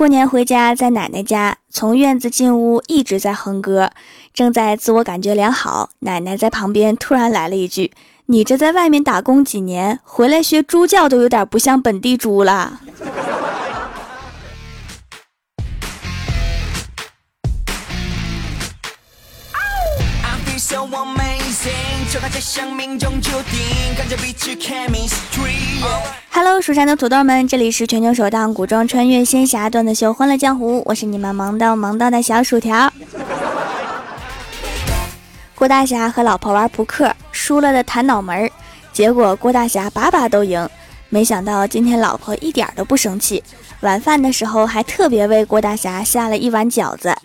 过年回家，在奶奶家，从院子进屋一直在哼歌，正在自我感觉良好。奶奶在旁边突然来了一句：“你这在外面打工几年，回来学猪叫都有点不像本地猪了。”哈喽，蜀山的土豆们，这里是全球首档古装穿越仙侠段子秀《欢乐江湖》，我是你们萌到萌到的小薯条。郭大侠和老婆玩扑克，输了的弹脑门，结果郭大侠把把都赢。没想到今天老婆一点都不生气，晚饭的时候还特别为郭大侠下了一碗饺子。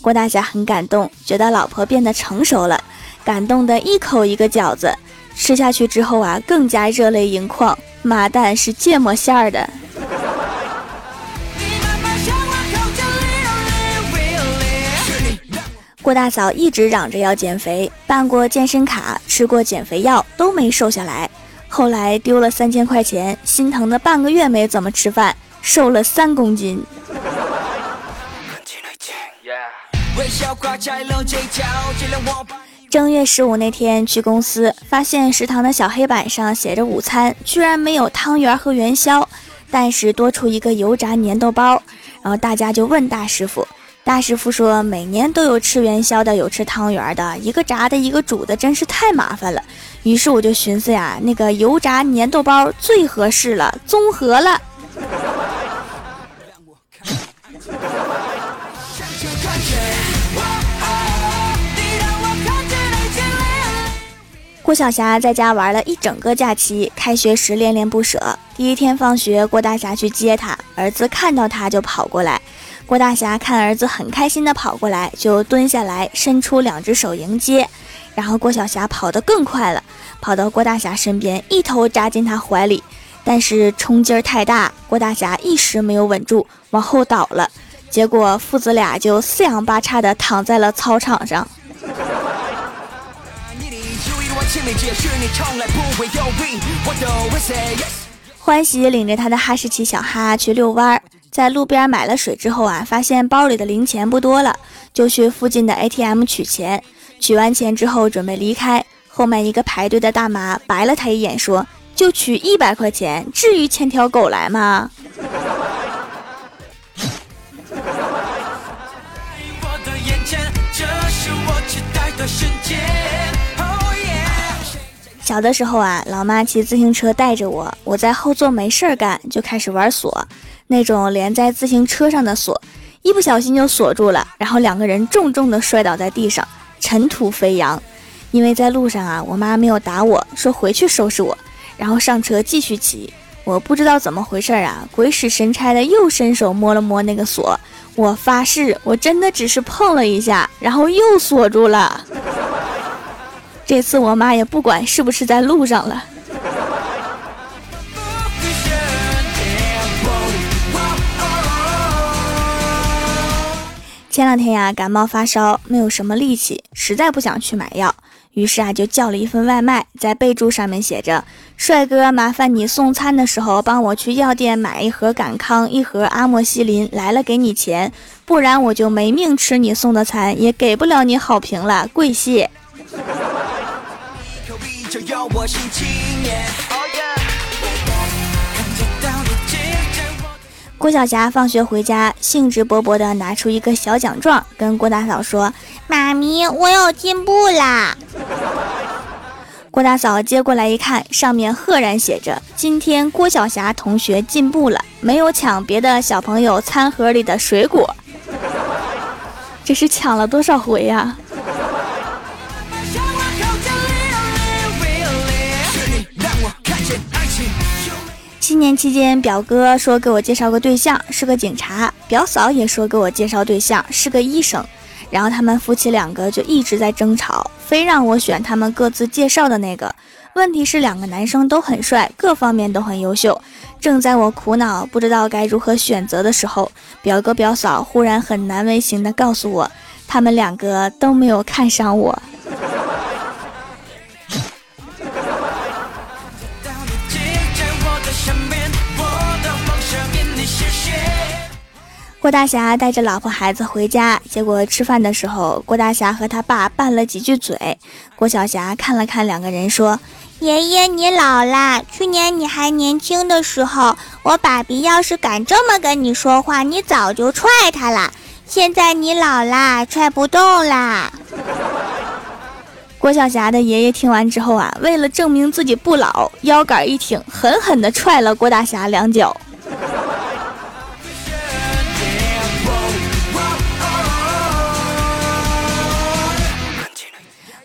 郭大侠很感动，觉得老婆变得成熟了。感动的一口一个饺子，吃下去之后啊，更加热泪盈眶。麻蛋是芥末馅儿的。郭大嫂一直嚷着要减肥，办过健身卡，吃过减肥药，都没瘦下来。后来丢了三千块钱，心疼的半个月没怎么吃饭，瘦了三公斤。正月十五那天去公司，发现食堂的小黑板上写着午餐，居然没有汤圆和元宵，但是多出一个油炸粘豆包。然后大家就问大师傅，大师傅说每年都有吃元宵的，有吃汤圆的，一个炸的，一个煮的，真是太麻烦了。于是我就寻思呀，那个油炸粘豆包最合适了，综合了。郭晓霞在家玩了一整个假期，开学时恋恋不舍。第一天放学，郭大侠去接她，儿子看到他就跑过来。郭大侠看儿子很开心的跑过来，就蹲下来，伸出两只手迎接。然后郭晓霞跑得更快了，跑到郭大侠身边，一头扎进他怀里。但是冲劲儿太大，郭大侠一时没有稳住，往后倒了。结果父子俩就四仰八叉的躺在了操场上。你解释，你从来不会犹豫。我都会 say yes 欢喜领着他的哈士奇小哈去遛弯儿，在路边买了水之后啊，发现包里的零钱不多了，就去附近的 ATM 取钱。取完钱之后准备离开，后面一个排队的大妈白了他一眼，说：“就取一百块钱，至于牵条狗来吗？”小的时候啊，老妈骑自行车带着我，我在后座没事儿干，就开始玩锁，那种连在自行车上的锁，一不小心就锁住了，然后两个人重重的摔倒在地上，尘土飞扬。因为在路上啊，我妈没有打我，说回去收拾我，然后上车继续骑。我不知道怎么回事啊，鬼使神差的又伸手摸了摸那个锁，我发誓，我真的只是碰了一下，然后又锁住了。这次我妈也不管是不是在路上了。前两天呀，感冒发烧，没有什么力气，实在不想去买药，于是啊，就叫了一份外卖，在备注上面写着：“帅哥，麻烦你送餐的时候帮我去药店买一盒感康，一盒阿莫西林，来了给你钱，不然我就没命吃你送的餐，也给不了你好评了，跪谢。”郭晓霞放学回家，兴致勃勃地拿出一个小奖状，跟郭大嫂说：“妈咪，我有进步啦！”郭大嫂接过来一看，上面赫然写着：“今天郭晓霞同学进步了，没有抢别的小朋友餐盒里的水果。”这是抢了多少回呀？年期间，表哥说给我介绍个对象，是个警察；表嫂也说给我介绍对象，是个医生。然后他们夫妻两个就一直在争吵，非让我选他们各自介绍的那个。问题是两个男生都很帅，各方面都很优秀。正在我苦恼不知道该如何选择的时候，表哥表嫂忽然很难为情地告诉我，他们两个都没有看上我。郭大侠带着老婆孩子回家，结果吃饭的时候，郭大侠和他爸拌了几句嘴。郭小霞看了看两个人，说：“爷爷，你老啦。去年你还年轻的时候，我爸比要是敢这么跟你说话，你早就踹他了。现在你老啦，踹不动啦。”郭晓霞的爷爷听完之后啊，为了证明自己不老，腰杆一挺，狠狠地踹了郭大侠两脚。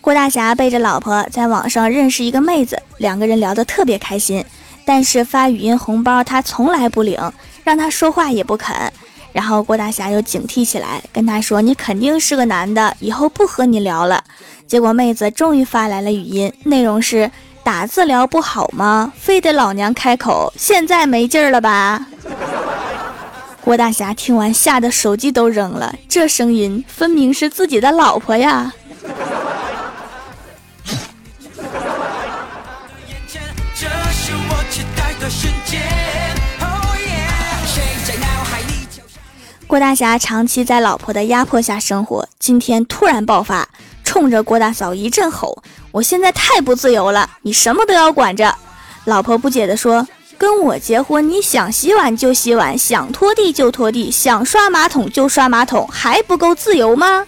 郭大侠背着老婆在网上认识一个妹子，两个人聊得特别开心，但是发语音红包他从来不领，让他说话也不肯。然后郭大侠又警惕起来，跟他说：“你肯定是个男的，以后不和你聊了。”结果妹子终于发来了语音，内容是：“打字聊不好吗？非得老娘开口？现在没劲儿了吧？”郭大侠听完吓得手机都扔了，这声音分明是自己的老婆呀！郭大侠长期在老婆的压迫下生活，今天突然爆发，冲着郭大嫂一阵吼：“我现在太不自由了，你什么都要管着。”老婆不解地说：“跟我结婚，你想洗碗就洗碗，想拖地就拖地，想刷马桶就刷马桶，还不够自由吗？”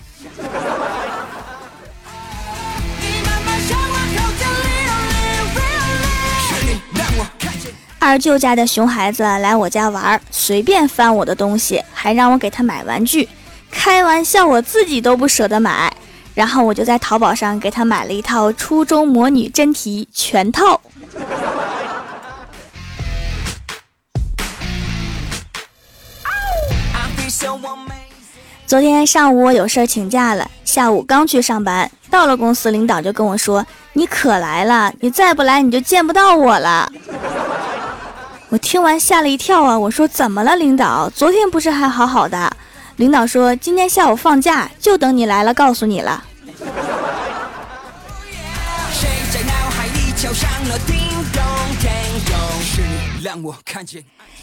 二舅家的熊孩子来我家玩，随便翻我的东西，还让我给他买玩具。开玩笑，我自己都不舍得买。然后我就在淘宝上给他买了一套初中模拟真题全套。昨天上午我有事请假了，下午刚去上班，到了公司，领导就跟我说：“你可来了，你再不来你就见不到我了。”我听完吓了一跳啊！我说怎么了，领导？昨天不是还好好的？领导说今天下午放假，就等你来了告诉你了。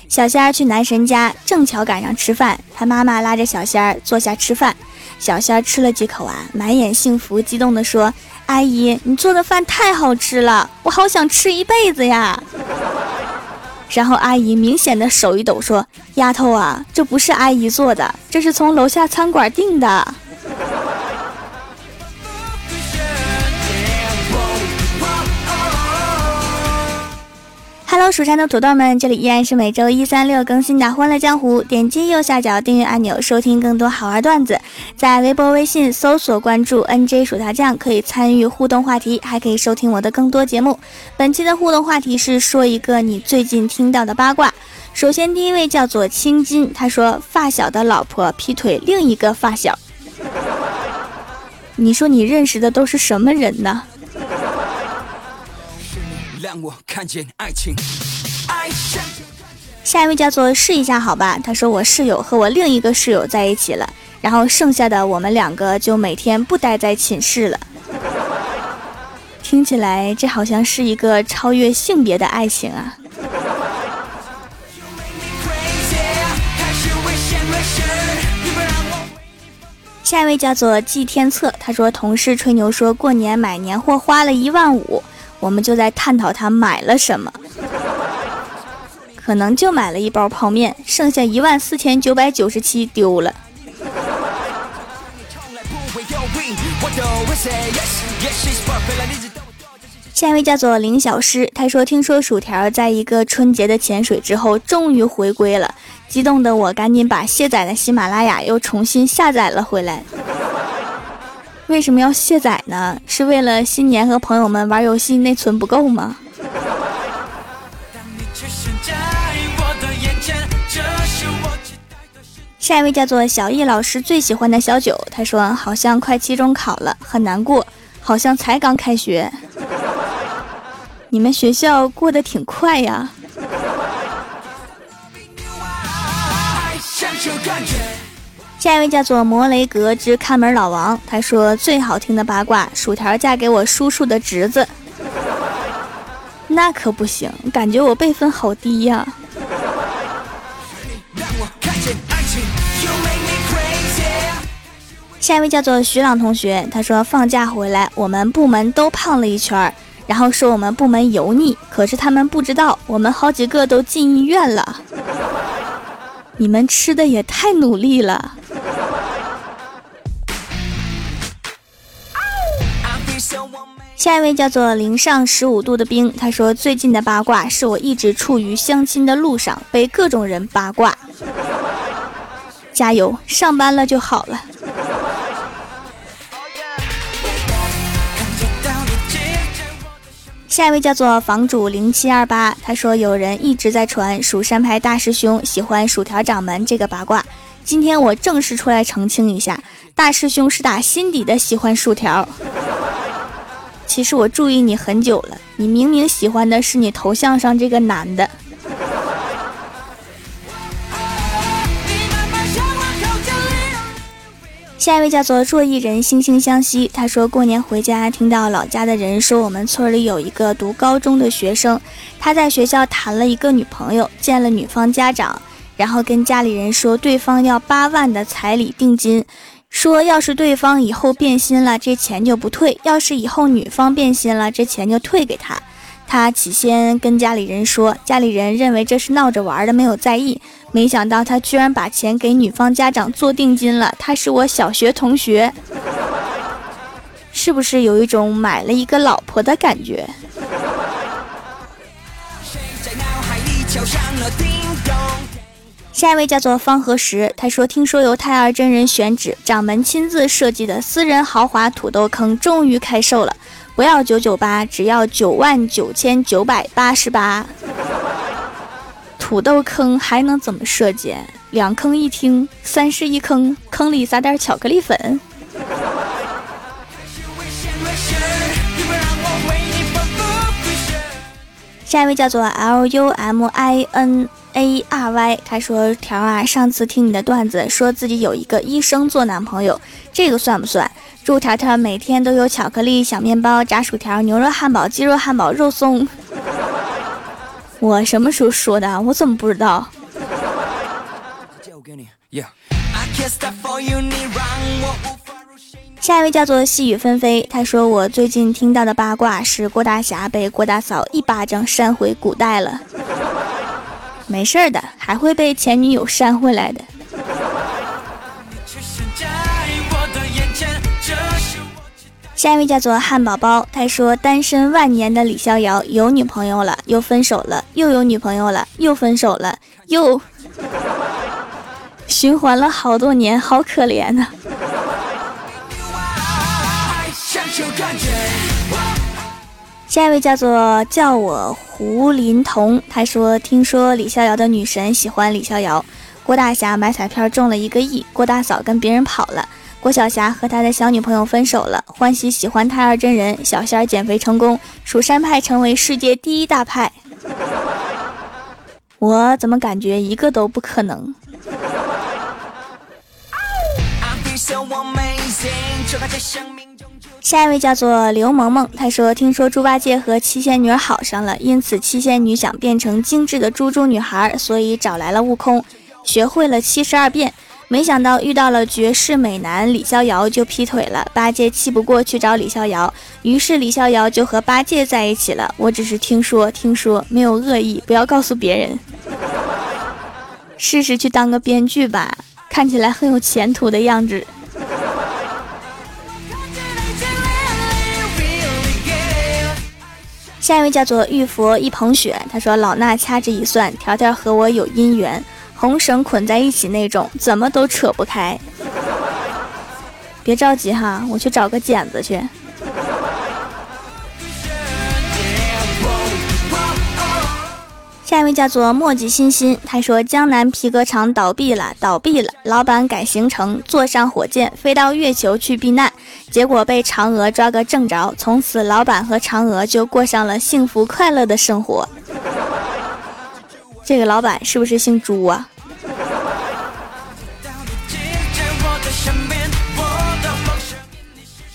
小仙儿去男神家，正巧赶上吃饭，他妈妈拉着小仙儿坐下吃饭。小仙儿吃了几口啊，满眼幸福，激动地说：“阿姨，你做的饭太好吃了，我好想吃一辈子呀！”然后阿姨明显的手一抖，说：“丫头啊，这不是阿姨做的，这是从楼下餐馆订的。” Hello，蜀山的土豆们，这里依然是每周一、三、六更新的《欢乐江湖》。点击右下角订阅按钮，收听更多好玩段子。在微博、微信搜索关注 “nj 薯条酱”，可以参与互动话题，还可以收听我的更多节目。本期的互动话题是说一个你最近听到的八卦。首先，第一位叫做青金，他说发小的老婆劈腿另一个发小。你说你认识的都是什么人呢？我看见爱情。下一位叫做试一下好吧，他说我室友和我另一个室友在一起了，然后剩下的我们两个就每天不待在寝室了。听起来这好像是一个超越性别的爱情啊。下一位叫做季天策，他说同事吹牛说过年买年货花了一万五。我们就在探讨他买了什么，可能就买了一包泡面，剩下一万四千九百九十七丢了。下一位叫做林小诗，他说：“听说薯条在一个春节的潜水之后终于回归了，激动的我赶紧把卸载的喜马拉雅又重新下载了回来。”为什么要卸载呢？是为了新年和朋友们玩游戏内存不够吗？下一位叫做小易老师最喜欢的小九，他说好像快期中考了，很难过，好像才刚开学。你们学校过得挺快呀。下一位叫做摩雷格之看门老王，他说最好听的八卦，薯条嫁给我叔叔的侄子，那可不行，感觉我辈分好低呀。下一位叫做徐朗同学，他说放假回来，我们部门都胖了一圈，然后说我们部门油腻，可是他们不知道，我们好几个都进医院了。你们吃的也太努力了。下一位叫做零上十五度的冰，他说最近的八卦是我一直处于相亲的路上，被各种人八卦。加油，上班了就好了。下一位叫做房主零七二八，他说有人一直在传蜀山派大师兄喜欢薯条掌门这个八卦，今天我正式出来澄清一下，大师兄是打心底的喜欢薯条。其实我注意你很久了，你明明喜欢的是你头像上这个男的。下一位叫做若一人惺惺相惜，他说过年回家听到老家的人说我们村里有一个读高中的学生，他在学校谈了一个女朋友，见了女方家长，然后跟家里人说对方要八万的彩礼定金，说要是对方以后变心了，这钱就不退；要是以后女方变心了，这钱就退给他。他起先跟家里人说，家里人认为这是闹着玩的，没有在意。没想到他居然把钱给女方家长做定金了。他是我小学同学，是不是有一种买了一个老婆的感觉？下一位叫做方和石，他说：“听说由太二真人选址、掌门亲自设计的私人豪华土豆坑终于开售了。”不要九九八，只要九万九千九百八十八。土豆坑还能怎么设计？两坑一厅，三室一坑，坑里撒点巧克力粉。下一位叫做 L U M I N A R Y，他说：“条啊，上次听你的段子，说自己有一个医生做男朋友，这个算不算？”祝条条每天都有巧克力、小面包、炸薯条、牛肉汉堡、鸡肉汉堡、肉松。我什么时候说的？我怎么不知道？下一位叫做细雨纷飞，他说我最近听到的八卦是郭大侠被郭大嫂一巴掌扇回古代了。没事的，还会被前女友扇回来的。下一位叫做汉堡包，他说单身万年的李逍遥有女朋友了，又分手了，又有女朋友了，又分手了，又 循环了好多年，好可怜呐。下一位叫做叫我胡林彤，他说听说李逍遥的女神喜欢李逍遥，郭大侠买彩票中了一个亿，郭大嫂跟别人跑了。郭晓霞和他的小女朋友分手了，欢喜喜欢太二真人，小仙儿减肥成功，蜀山派成为世界第一大派。我怎么感觉一个都不可能？下一位叫做刘萌萌，她说：“听说猪八戒和七仙女好上了，因此七仙女想变成精致的猪猪女孩，所以找来了悟空，学会了七十二变。”没想到遇到了绝世美男李逍遥就劈腿了，八戒气不过去找李逍遥，于是李逍遥就和八戒在一起了。我只是听说，听说没有恶意，不要告诉别人。试试去当个编剧吧，看起来很有前途的样子。下一位叫做玉佛一捧雪，他说老衲掐指一算，条条和我有姻缘。红绳捆在一起那种，怎么都扯不开。别着急哈，我去找个剪子去。下一位叫做墨迹欣欣，他说江南皮革厂倒闭了，倒闭了，老板改行程，坐上火箭飞到月球去避难，结果被嫦娥抓个正着，从此老板和嫦娥就过上了幸福快乐的生活。这个老板是不是姓朱啊？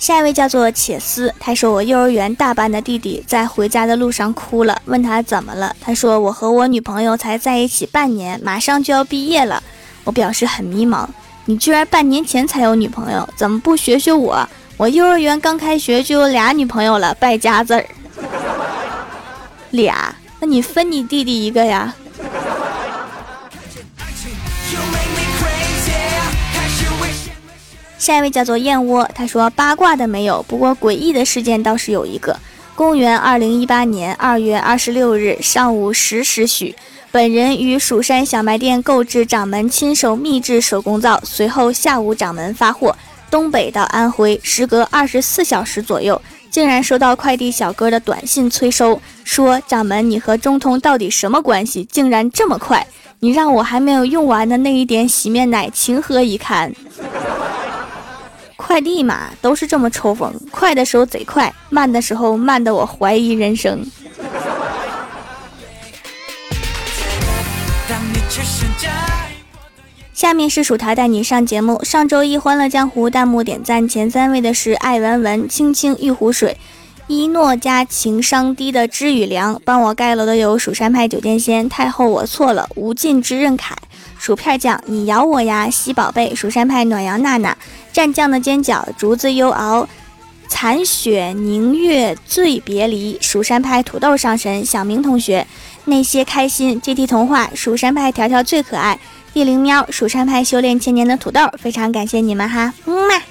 下一位叫做且思，他说我幼儿园大班的弟弟在回家的路上哭了，问他怎么了，他说我和我女朋友才在一起半年，马上就要毕业了。我表示很迷茫，你居然半年前才有女朋友，怎么不学学我？我幼儿园刚开学就有俩女朋友了，败家子儿。俩？那你分你弟弟一个呀？下一位叫做燕窝，他说八卦的没有，不过诡异的事件倒是有一个。公元二零一八年二月二十六日上午十时许，本人于蜀山小卖店购置掌门亲手秘制手工皂，随后下午掌门发货，东北到安徽，时隔二十四小时左右，竟然收到快递小哥的短信催收，说掌门你和中通到底什么关系？竟然这么快！你让我还没有用完的那一点洗面奶情何以堪？快递嘛，都是这么抽风，快的时候贼快，慢的时候慢的我怀疑人生。下面是薯条带你上节目。上周一《欢乐江湖》弹幕点赞前三位的是爱文文、青青玉湖水、一诺加情商低的知雨凉。帮我盖楼的有蜀山派九剑仙、太后我错了、无尽之刃凯。薯片酱，你咬我呀，西宝贝！蜀山派暖阳娜娜，蘸酱的煎饺，竹子优熬，残雪凝月醉别离。蜀山派土豆上神，小明同学，那些开心阶梯童话，蜀山派条条最可爱，地灵喵，蜀山派修炼千年的土豆，非常感谢你们哈，么么。